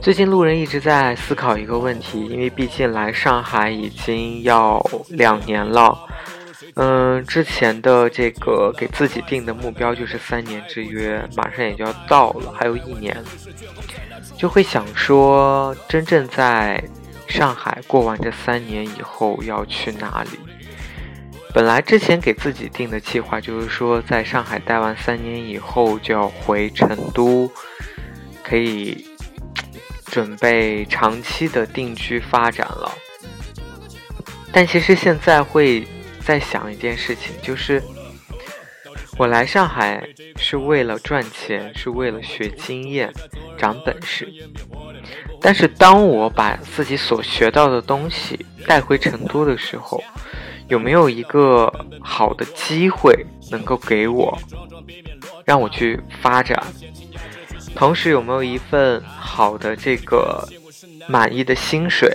最近路人一直在思考一个问题，因为毕竟来上海已经要两年了。嗯，之前的这个给自己定的目标就是三年之约，马上也就要到了，还有一年，就会想说，真正在上海过完这三年以后要去哪里？本来之前给自己定的计划就是说，在上海待完三年以后就要回成都，可以准备长期的定居发展了。但其实现在会。在想一件事情，就是我来上海是为了赚钱，是为了学经验、长本事。但是当我把自己所学到的东西带回成都的时候，有没有一个好的机会能够给我，让我去发展？同时有没有一份好的这个满意的薪水？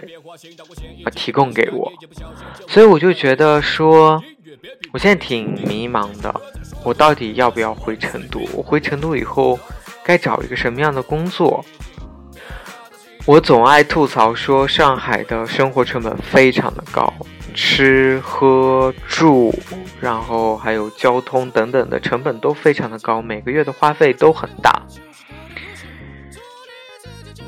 啊，提供给我，所以我就觉得说，我现在挺迷茫的，我到底要不要回成都？我回成都以后，该找一个什么样的工作？我总爱吐槽说，上海的生活成本非常的高，吃喝住，然后还有交通等等的成本都非常的高，每个月的花费都很大。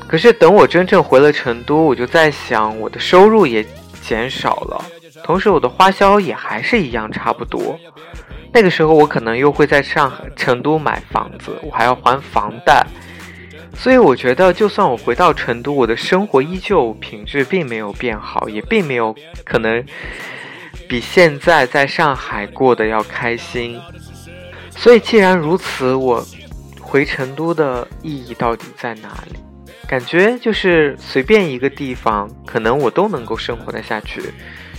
可是等我真正回了成都，我就在想，我的收入也减少了，同时我的花销也还是一样差不多。那个时候我可能又会在上海、成都买房子，我还要还房贷，所以我觉得，就算我回到成都，我的生活依旧品质并没有变好，也并没有可能比现在在上海过得要开心。所以既然如此，我回成都的意义到底在哪里？感觉就是随便一个地方，可能我都能够生活的下去，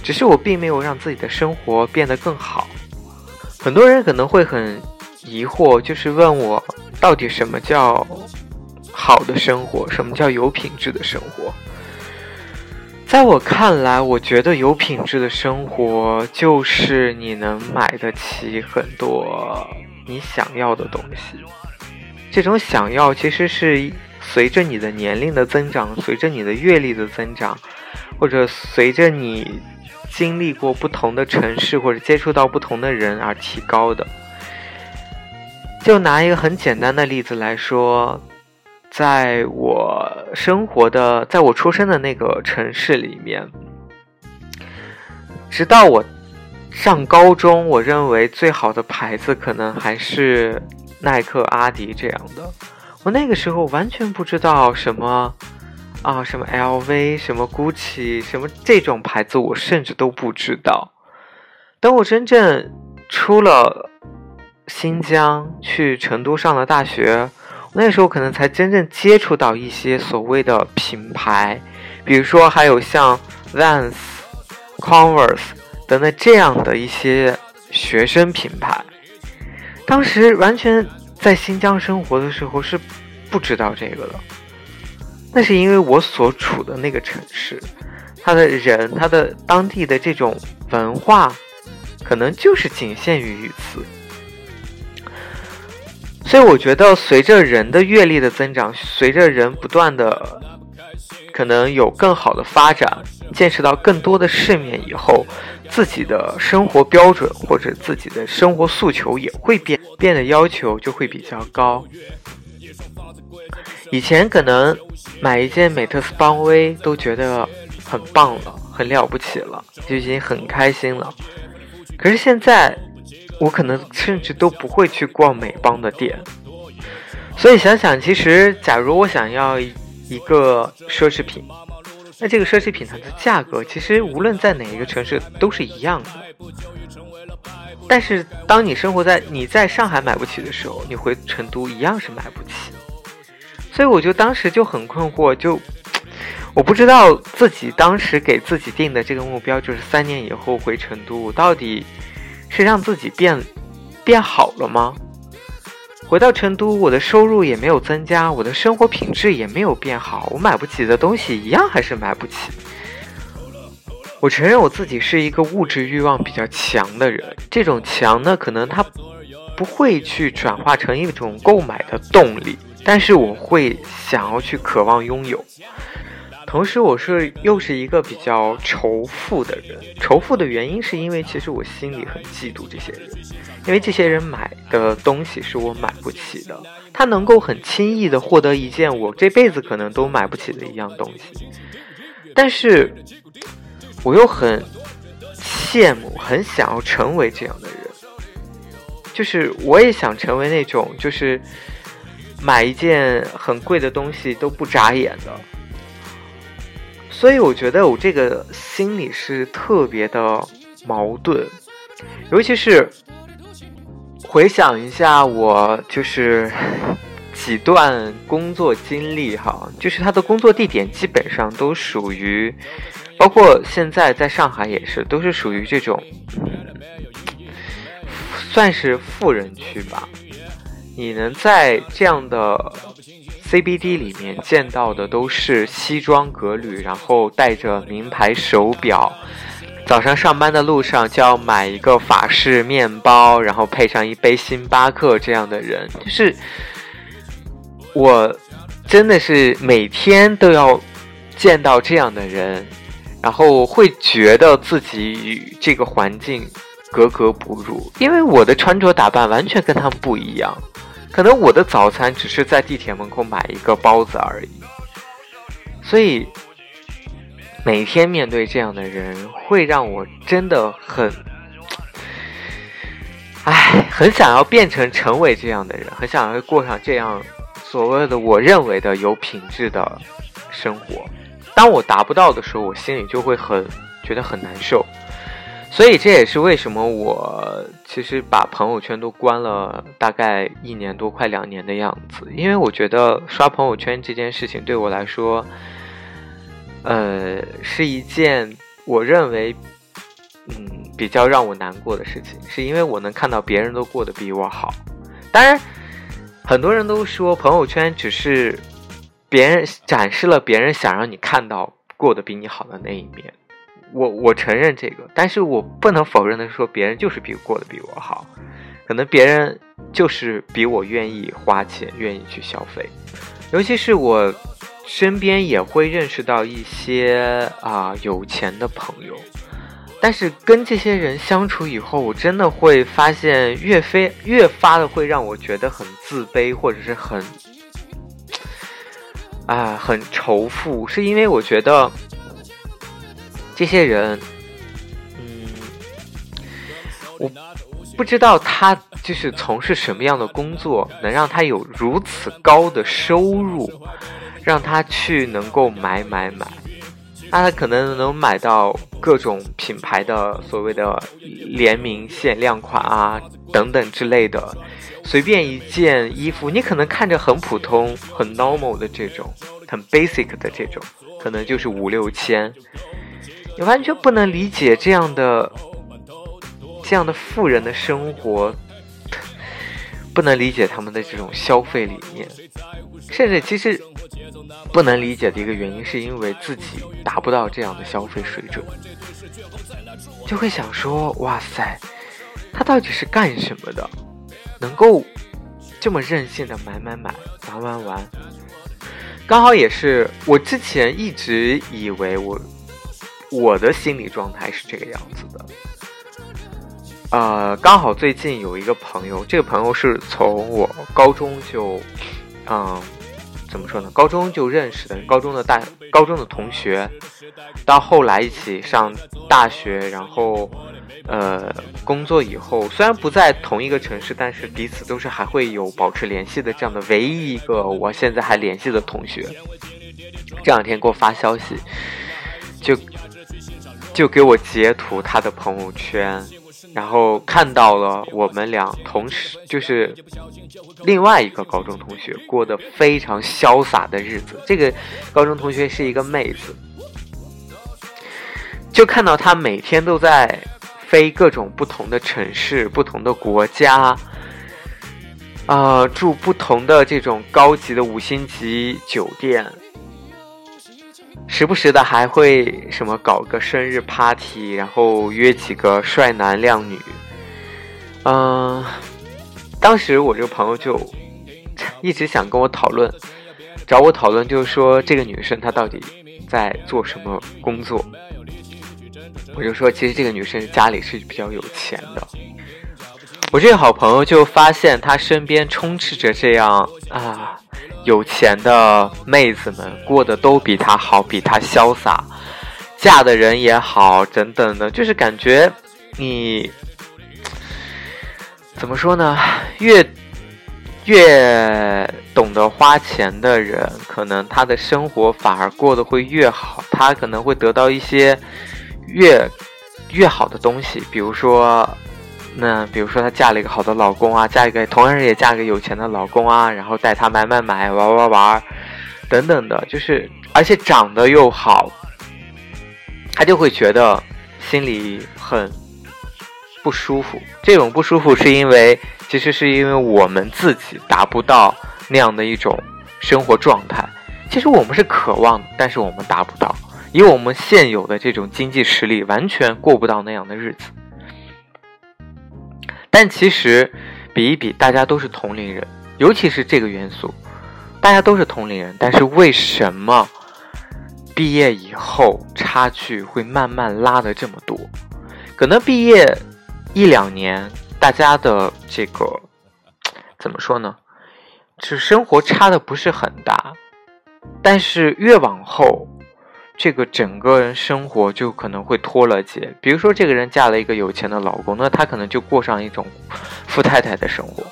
只是我并没有让自己的生活变得更好。很多人可能会很疑惑，就是问我到底什么叫好的生活，什么叫有品质的生活？在我看来，我觉得有品质的生活就是你能买得起很多你想要的东西。这种想要其实是。随着你的年龄的增长，随着你的阅历的增长，或者随着你经历过不同的城市或者接触到不同的人而提高的。就拿一个很简单的例子来说，在我生活的，在我出生的那个城市里面，直到我上高中，我认为最好的牌子可能还是耐克、阿迪这样的。我那个时候完全不知道什么啊，什么 LV，什么 GUCCI，什么这种牌子，我甚至都不知道。等我真正出了新疆，去成都上了大学，那时候可能才真正接触到一些所谓的品牌，比如说还有像 Vans、Converse 等等这样的一些学生品牌。当时完全。在新疆生活的时候是不知道这个的，那是因为我所处的那个城市，他的人，他的当地的这种文化，可能就是仅限于于此。所以我觉得，随着人的阅历的增长，随着人不断的可能有更好的发展，见识到更多的世面以后。自己的生活标准或者自己的生活诉求也会变，变得要求就会比较高。以前可能买一件美特斯邦威都觉得很棒了，很了不起了，就已经很开心了。可是现在，我可能甚至都不会去逛美邦的店。所以想想，其实假如我想要一个奢侈品。那这个奢侈品它的价格，其实无论在哪一个城市都是一样的。但是当你生活在你在上海买不起的时候，你回成都一样是买不起。所以我就当时就很困惑，就我不知道自己当时给自己定的这个目标，就是三年以后回成都，到底是让自己变变好了吗？回到成都，我的收入也没有增加，我的生活品质也没有变好，我买不起的东西一样还是买不起。我承认我自己是一个物质欲望比较强的人，这种强呢，可能它不会去转化成一种购买的动力，但是我会想要去渴望拥有。同时，我是又是一个比较仇富的人。仇富的原因是因为其实我心里很嫉妒这些人，因为这些人买的东西是我买不起的，他能够很轻易的获得一件我这辈子可能都买不起的一样东西。但是，我又很羡慕，很想要成为这样的人，就是我也想成为那种就是买一件很贵的东西都不眨眼的。所以我觉得我这个心里是特别的矛盾，尤其是回想一下我就是几段工作经历哈，就是他的工作地点基本上都属于，包括现在在上海也是，都是属于这种算是富人区吧。你能在这样的。CBD 里面见到的都是西装革履，然后戴着名牌手表，早上上班的路上就要买一个法式面包，然后配上一杯星巴克这样的人，就是我真的是每天都要见到这样的人，然后会觉得自己与这个环境格格不入，因为我的穿着打扮完全跟他们不一样。可能我的早餐只是在地铁门口买一个包子而已，所以每天面对这样的人，会让我真的很，唉，很想要变成成为这样的人，很想要过上这样所谓的我认为的有品质的生活。当我达不到的时候，我心里就会很觉得很难受。所以这也是为什么我其实把朋友圈都关了大概一年多，快两年的样子。因为我觉得刷朋友圈这件事情对我来说，呃，是一件我认为嗯比较让我难过的事情，是因为我能看到别人都过得比我好。当然，很多人都说朋友圈只是别人展示了别人想让你看到过得比你好的那一面。我我承认这个，但是我不能否认的说，别人就是比过得比我好，可能别人就是比我愿意花钱，愿意去消费，尤其是我身边也会认识到一些啊有钱的朋友，但是跟这些人相处以后，我真的会发现越非越发的会让我觉得很自卑，或者是很啊很仇富，是因为我觉得。这些人，嗯，我不知道他就是从事什么样的工作，能让他有如此高的收入，让他去能够买买买。那他可能能买到各种品牌的所谓的联名限量款啊，等等之类的。随便一件衣服，你可能看着很普通、很 normal 的这种，很 basic 的这种，可能就是五六千。你完全不能理解这样的、这样的富人的生活，不能理解他们的这种消费理念，甚至其实不能理解的一个原因，是因为自己达不到这样的消费水准，就会想说：哇塞，他到底是干什么的，能够这么任性的买买买、玩玩玩？刚好也是我之前一直以为我。我的心理状态是这个样子的，呃，刚好最近有一个朋友，这个朋友是从我高中就，嗯，怎么说呢？高中就认识的，高中的大高中的同学，到后来一起上大学，然后呃工作以后，虽然不在同一个城市，但是彼此都是还会有保持联系的这样的唯一一个我现在还联系的同学，这两天给我发消息，就。就给我截图他的朋友圈，然后看到了我们俩同时就是另外一个高中同学过得非常潇洒的日子。这个高中同学是一个妹子，就看到她每天都在飞各种不同的城市、不同的国家，啊，住不同的这种高级的五星级酒店。时不时的还会什么搞个生日 party，然后约几个帅男靓女。嗯，当时我这个朋友就 一直想跟我讨论，找我讨论，就是说这个女生她到底在做什么工作。我就说，其实这个女生家里是比较有钱的。我这个好朋友就发现他身边充斥着这样啊。有钱的妹子们过得都比他好，比他潇洒，嫁的人也好，等等的，就是感觉你怎么说呢？越越懂得花钱的人，可能他的生活反而过得会越好，他可能会得到一些越越好的东西，比如说。那比如说，她嫁了一个好的老公啊，嫁一个同样也嫁个有钱的老公啊，然后带她买买买，玩玩玩，等等的，就是而且长得又好，她就会觉得心里很不舒服。这种不舒服是因为，其实是因为我们自己达不到那样的一种生活状态。其实我们是渴望，但是我们达不到，以我们现有的这种经济实力，完全过不到那样的日子。但其实，比一比，大家都是同龄人，尤其是这个元素，大家都是同龄人。但是为什么毕业以后差距会慢慢拉的这么多？可能毕业一两年，大家的这个怎么说呢？是生活差的不是很大，但是越往后。这个整个人生活就可能会脱了节，比如说这个人嫁了一个有钱的老公，那他可能就过上一种富太太的生活。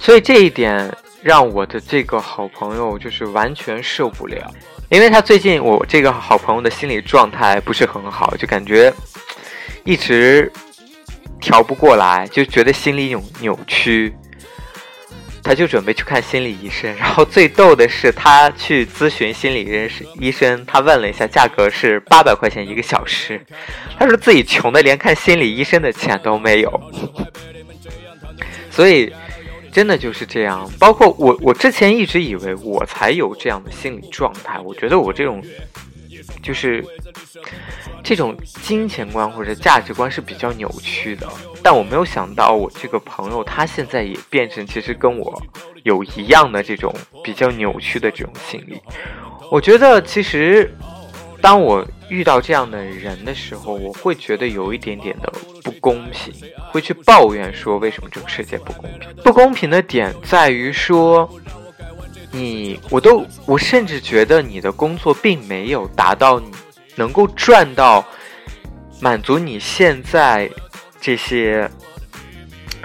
所以这一点让我的这个好朋友就是完全受不了，因为他最近我这个好朋友的心理状态不是很好，就感觉一直调不过来，就觉得心里有扭曲。他就准备去看心理医生，然后最逗的是，他去咨询心理医生，医生他问了一下，价格是八百块钱一个小时。他说自己穷的连看心理医生的钱都没有，所以真的就是这样。包括我，我之前一直以为我才有这样的心理状态，我觉得我这种就是。这种金钱观或者价值观是比较扭曲的，但我没有想到我这个朋友他现在也变成其实跟我有一样的这种比较扭曲的这种心理。我觉得其实当我遇到这样的人的时候，我会觉得有一点点的不公平，会去抱怨说为什么这个世界不公平？不公平的点在于说，你我都我甚至觉得你的工作并没有达到你。能够赚到满足你现在这些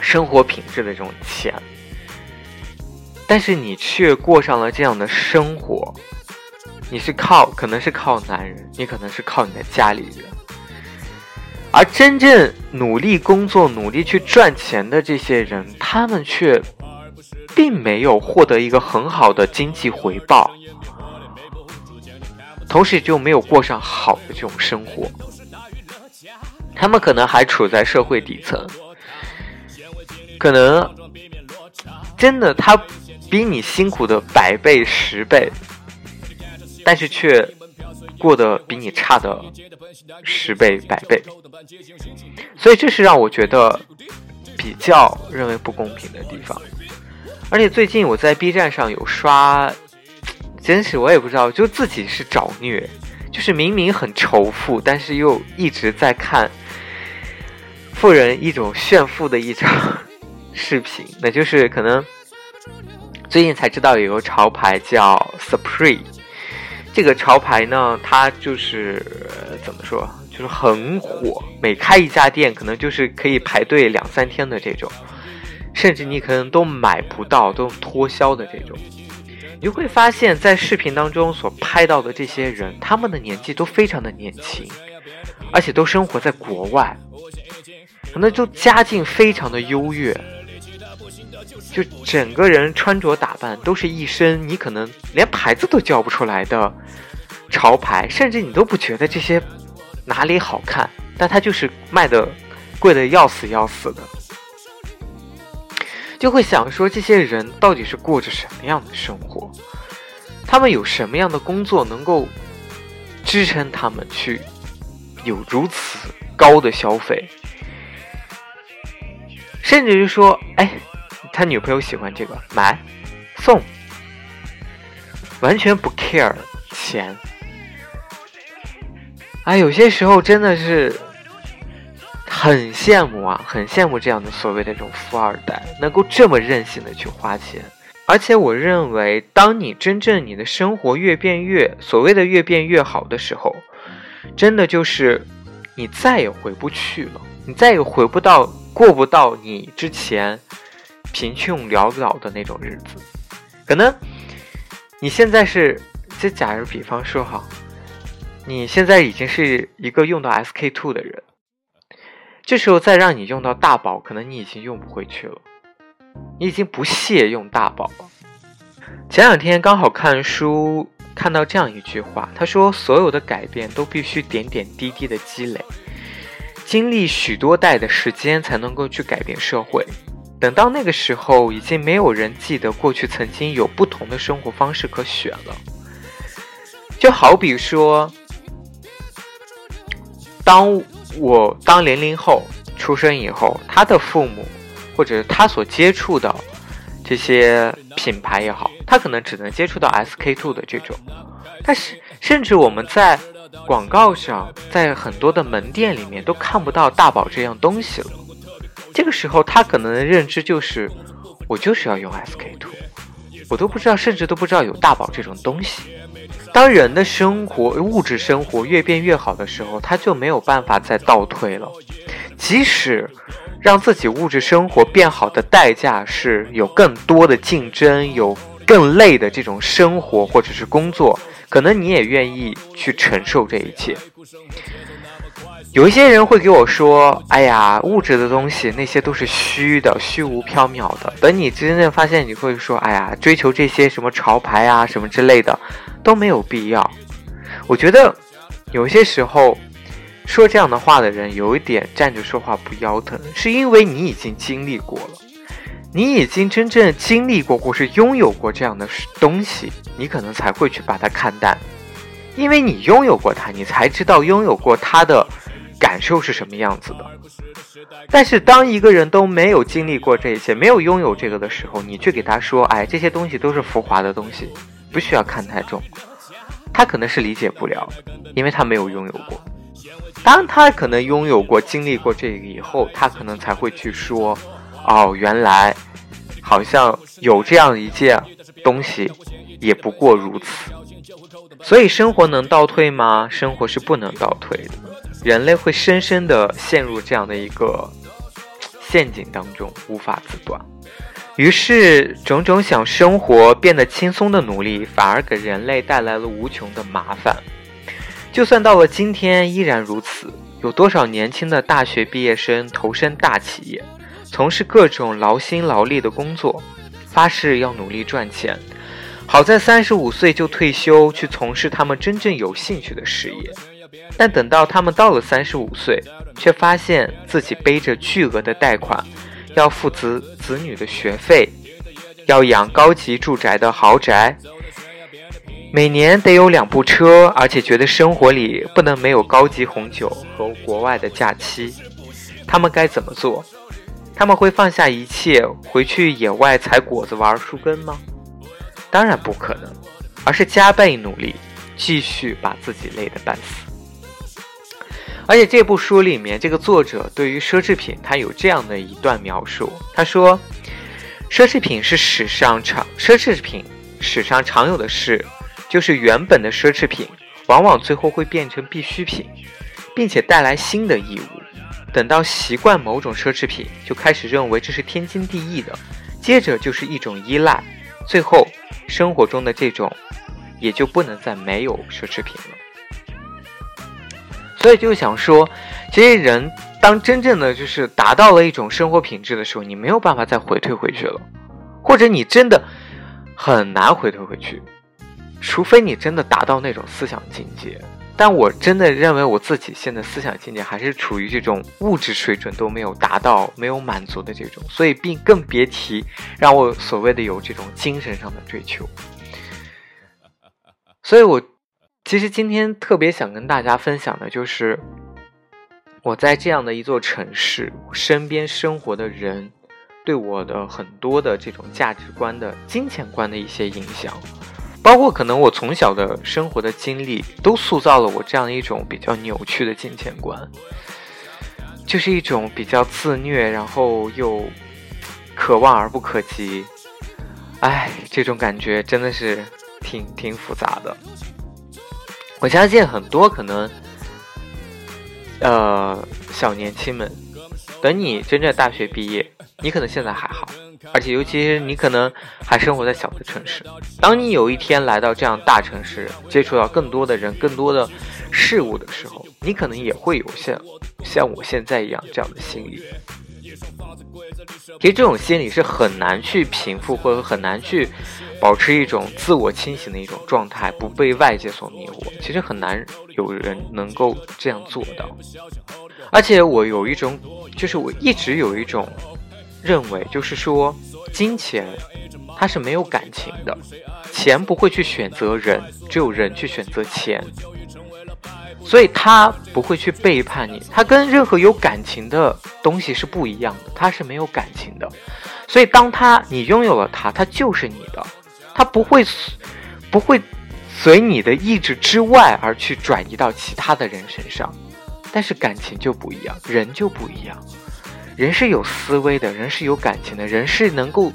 生活品质的这种钱，但是你却过上了这样的生活，你是靠可能是靠男人，你可能是靠你的家里人，而真正努力工作、努力去赚钱的这些人，他们却并没有获得一个很好的经济回报。同时就没有过上好的这种生活，他们可能还处在社会底层，可能真的他比你辛苦的百倍十倍，但是却过得比你差的十倍百倍，所以这是让我觉得比较认为不公平的地方。而且最近我在 B 站上有刷。真是我也不知道，就自己是找虐，就是明明很仇富，但是又一直在看富人一种炫富的一种 视频。那就是可能最近才知道有个潮牌叫 Supreme，这个潮牌呢，它就是怎么说，就是很火，每开一家店，可能就是可以排队两三天的这种，甚至你可能都买不到，都脱销的这种。你会发现在视频当中所拍到的这些人，他们的年纪都非常的年轻，而且都生活在国外。可能就家境非常的优越，就整个人穿着打扮都是一身你可能连牌子都叫不出来的潮牌，甚至你都不觉得这些哪里好看，但它就是卖的贵的要死要死的，就会想说这些人到底是过着什么样的生活？他们有什么样的工作能够支撑他们去有如此高的消费？甚至于说，哎，他女朋友喜欢这个，买送，完全不 care 钱。哎，有些时候真的是很羡慕啊，很羡慕这样的所谓的这种富二代，能够这么任性的去花钱。而且我认为，当你真正你的生活越变越所谓的越变越好的时候，真的就是你再也回不去了，你再也回不到过不到你之前贫穷潦倒的那种日子。可能你现在是，就假如比方说哈，你现在已经是一个用到 SK two 的人，这时候再让你用到大宝，可能你已经用不回去了。你已经不屑用大宝了。前两天刚好看书，看到这样一句话，他说：“所有的改变都必须点点滴滴的积累，经历许多代的时间才能够去改变社会。等到那个时候，已经没有人记得过去曾经有不同的生活方式可选了。就好比说，当我当零零后出生以后，他的父母。”或者他所接触的这些品牌也好，他可能只能接触到 SK two 的这种，但是甚至我们在广告上，在很多的门店里面都看不到大宝这样东西了。这个时候，他可能的认知就是，我就是要用 SK two，我都不知道，甚至都不知道有大宝这种东西。当人的生活物质生活越变越好的时候，他就没有办法再倒退了，即使。让自己物质生活变好的代价是有更多的竞争，有更累的这种生活或者是工作，可能你也愿意去承受这一切。有一些人会给我说：“哎呀，物质的东西那些都是虚的，虚无缥缈的。等你真正发现，你会说：哎呀，追求这些什么潮牌啊什么之类的都没有必要。”我觉得有些时候。说这样的话的人有一点站着说话不腰疼，是因为你已经经历过了，你已经真正经历过或是拥有过这样的东西，你可能才会去把它看淡，因为你拥有过它，你才知道拥有过它的感受是什么样子的。但是当一个人都没有经历过这一切，没有拥有这个的时候，你去给他说，哎，这些东西都是浮华的东西，不需要看太重，他可能是理解不了，因为他没有拥有过。当他可能拥有过、经历过这个以后，他可能才会去说：“哦，原来好像有这样一件东西，也不过如此。”所以，生活能倒退吗？生活是不能倒退的。人类会深深的陷入这样的一个陷阱当中，无法自断。于是，种种想生活变得轻松的努力，反而给人类带来了无穷的麻烦。就算到了今天依然如此，有多少年轻的大学毕业生投身大企业，从事各种劳心劳力的工作，发誓要努力赚钱，好在三十五岁就退休去从事他们真正有兴趣的事业。但等到他们到了三十五岁，却发现自己背着巨额的贷款，要付子子女的学费，要养高级住宅的豪宅。每年得有两部车，而且觉得生活里不能没有高级红酒和国外的假期。他们该怎么做？他们会放下一切回去野外采果子玩树根吗？当然不可能，而是加倍努力，继续把自己累得半死。而且这部书里面，这个作者对于奢侈品，他有这样的一段描述：他说，奢侈品是史上常奢侈品史上常有的事。就是原本的奢侈品，往往最后会变成必需品，并且带来新的义务。等到习惯某种奢侈品，就开始认为这是天经地义的，接着就是一种依赖，最后生活中的这种也就不能再没有奢侈品了。所以就想说，这些人当真正的就是达到了一种生活品质的时候，你没有办法再回退回去了，或者你真的很难回退回去，除非你真的达到那种思想境界。但我真的认为我自己现在思想境界还是处于这种物质水准都没有达到、没有满足的这种，所以并更别提让我所谓的有这种精神上的追求。所以，我其实今天特别想跟大家分享的就是，我在这样的一座城市，身边生活的人对我的很多的这种价值观的金钱观的一些影响。包括可能我从小的生活的经历，都塑造了我这样一种比较扭曲的金钱观，就是一种比较自虐，然后又可望而不可及，哎，这种感觉真的是挺挺复杂的。我相信很多可能，呃，小年轻们，等你真正大学毕业，你可能现在还好。而且，尤其是你可能还生活在小的城市，当你有一天来到这样大城市，接触到更多的人、更多的事物的时候，你可能也会有像像我现在一样这样的心理。其实这种心理是很难去平复，或者很难去保持一种自我清醒的一种状态，不被外界所迷惑。其实很难有人能够这样做到。而且我有一种，就是我一直有一种。认为就是说，金钱它是没有感情的，钱不会去选择人，只有人去选择钱，所以他不会去背叛你，他跟任何有感情的东西是不一样的，他是没有感情的，所以当他你拥有了它，它就是你的，他不会不会随你的意志之外而去转移到其他的人身上，但是感情就不一样，人就不一样。人是有思维的，人是有感情的，人是能够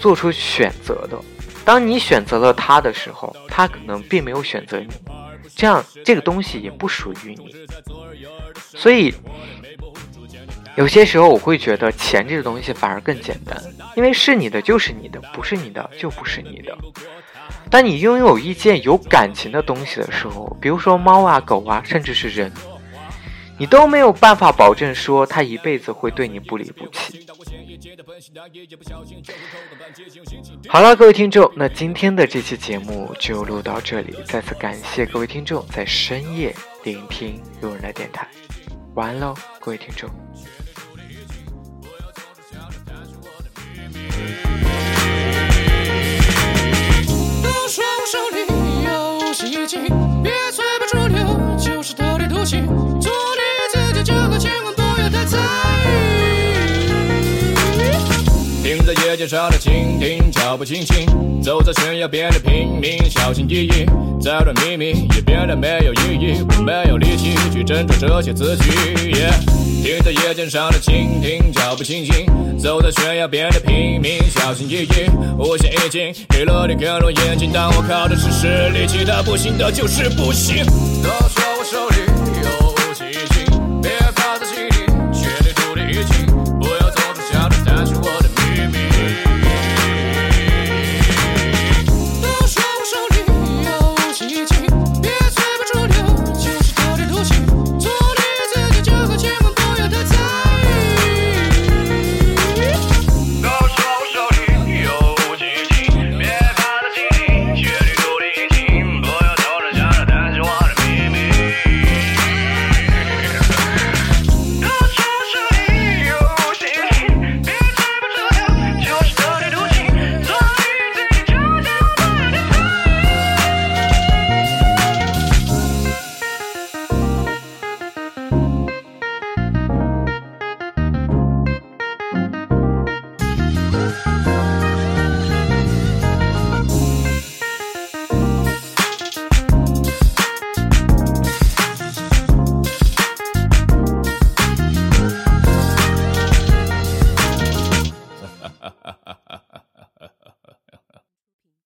做出选择的。当你选择了他的时候，他可能并没有选择你，这样这个东西也不属于你。所以有些时候我会觉得钱这个东西反而更简单，因为是你的就是你的，不是你的就不是你的。当你拥有一件有感情的东西的时候，比如说猫啊、狗啊，甚至是人。你都没有办法保证说他一辈子会对你不离不弃。好了，各位听众，那今天的这期节目就录到这里。再次感谢各位听众在深夜聆听路人的电台。晚安喽，各位听众。别随波逐流，就是特立独行。在夜街上的蜻蜓，脚步轻轻，走在悬崖边的平民，小心翼翼。再多秘密也变得没有意义，我没有力气去斟酌这些字句。听着夜间上的蜻蜓，脚步轻轻，走在悬崖边的平民，小心翼翼。无限已经给了你更多眼睛，但我靠的是实力，其他不行的就是不行。都说我手里。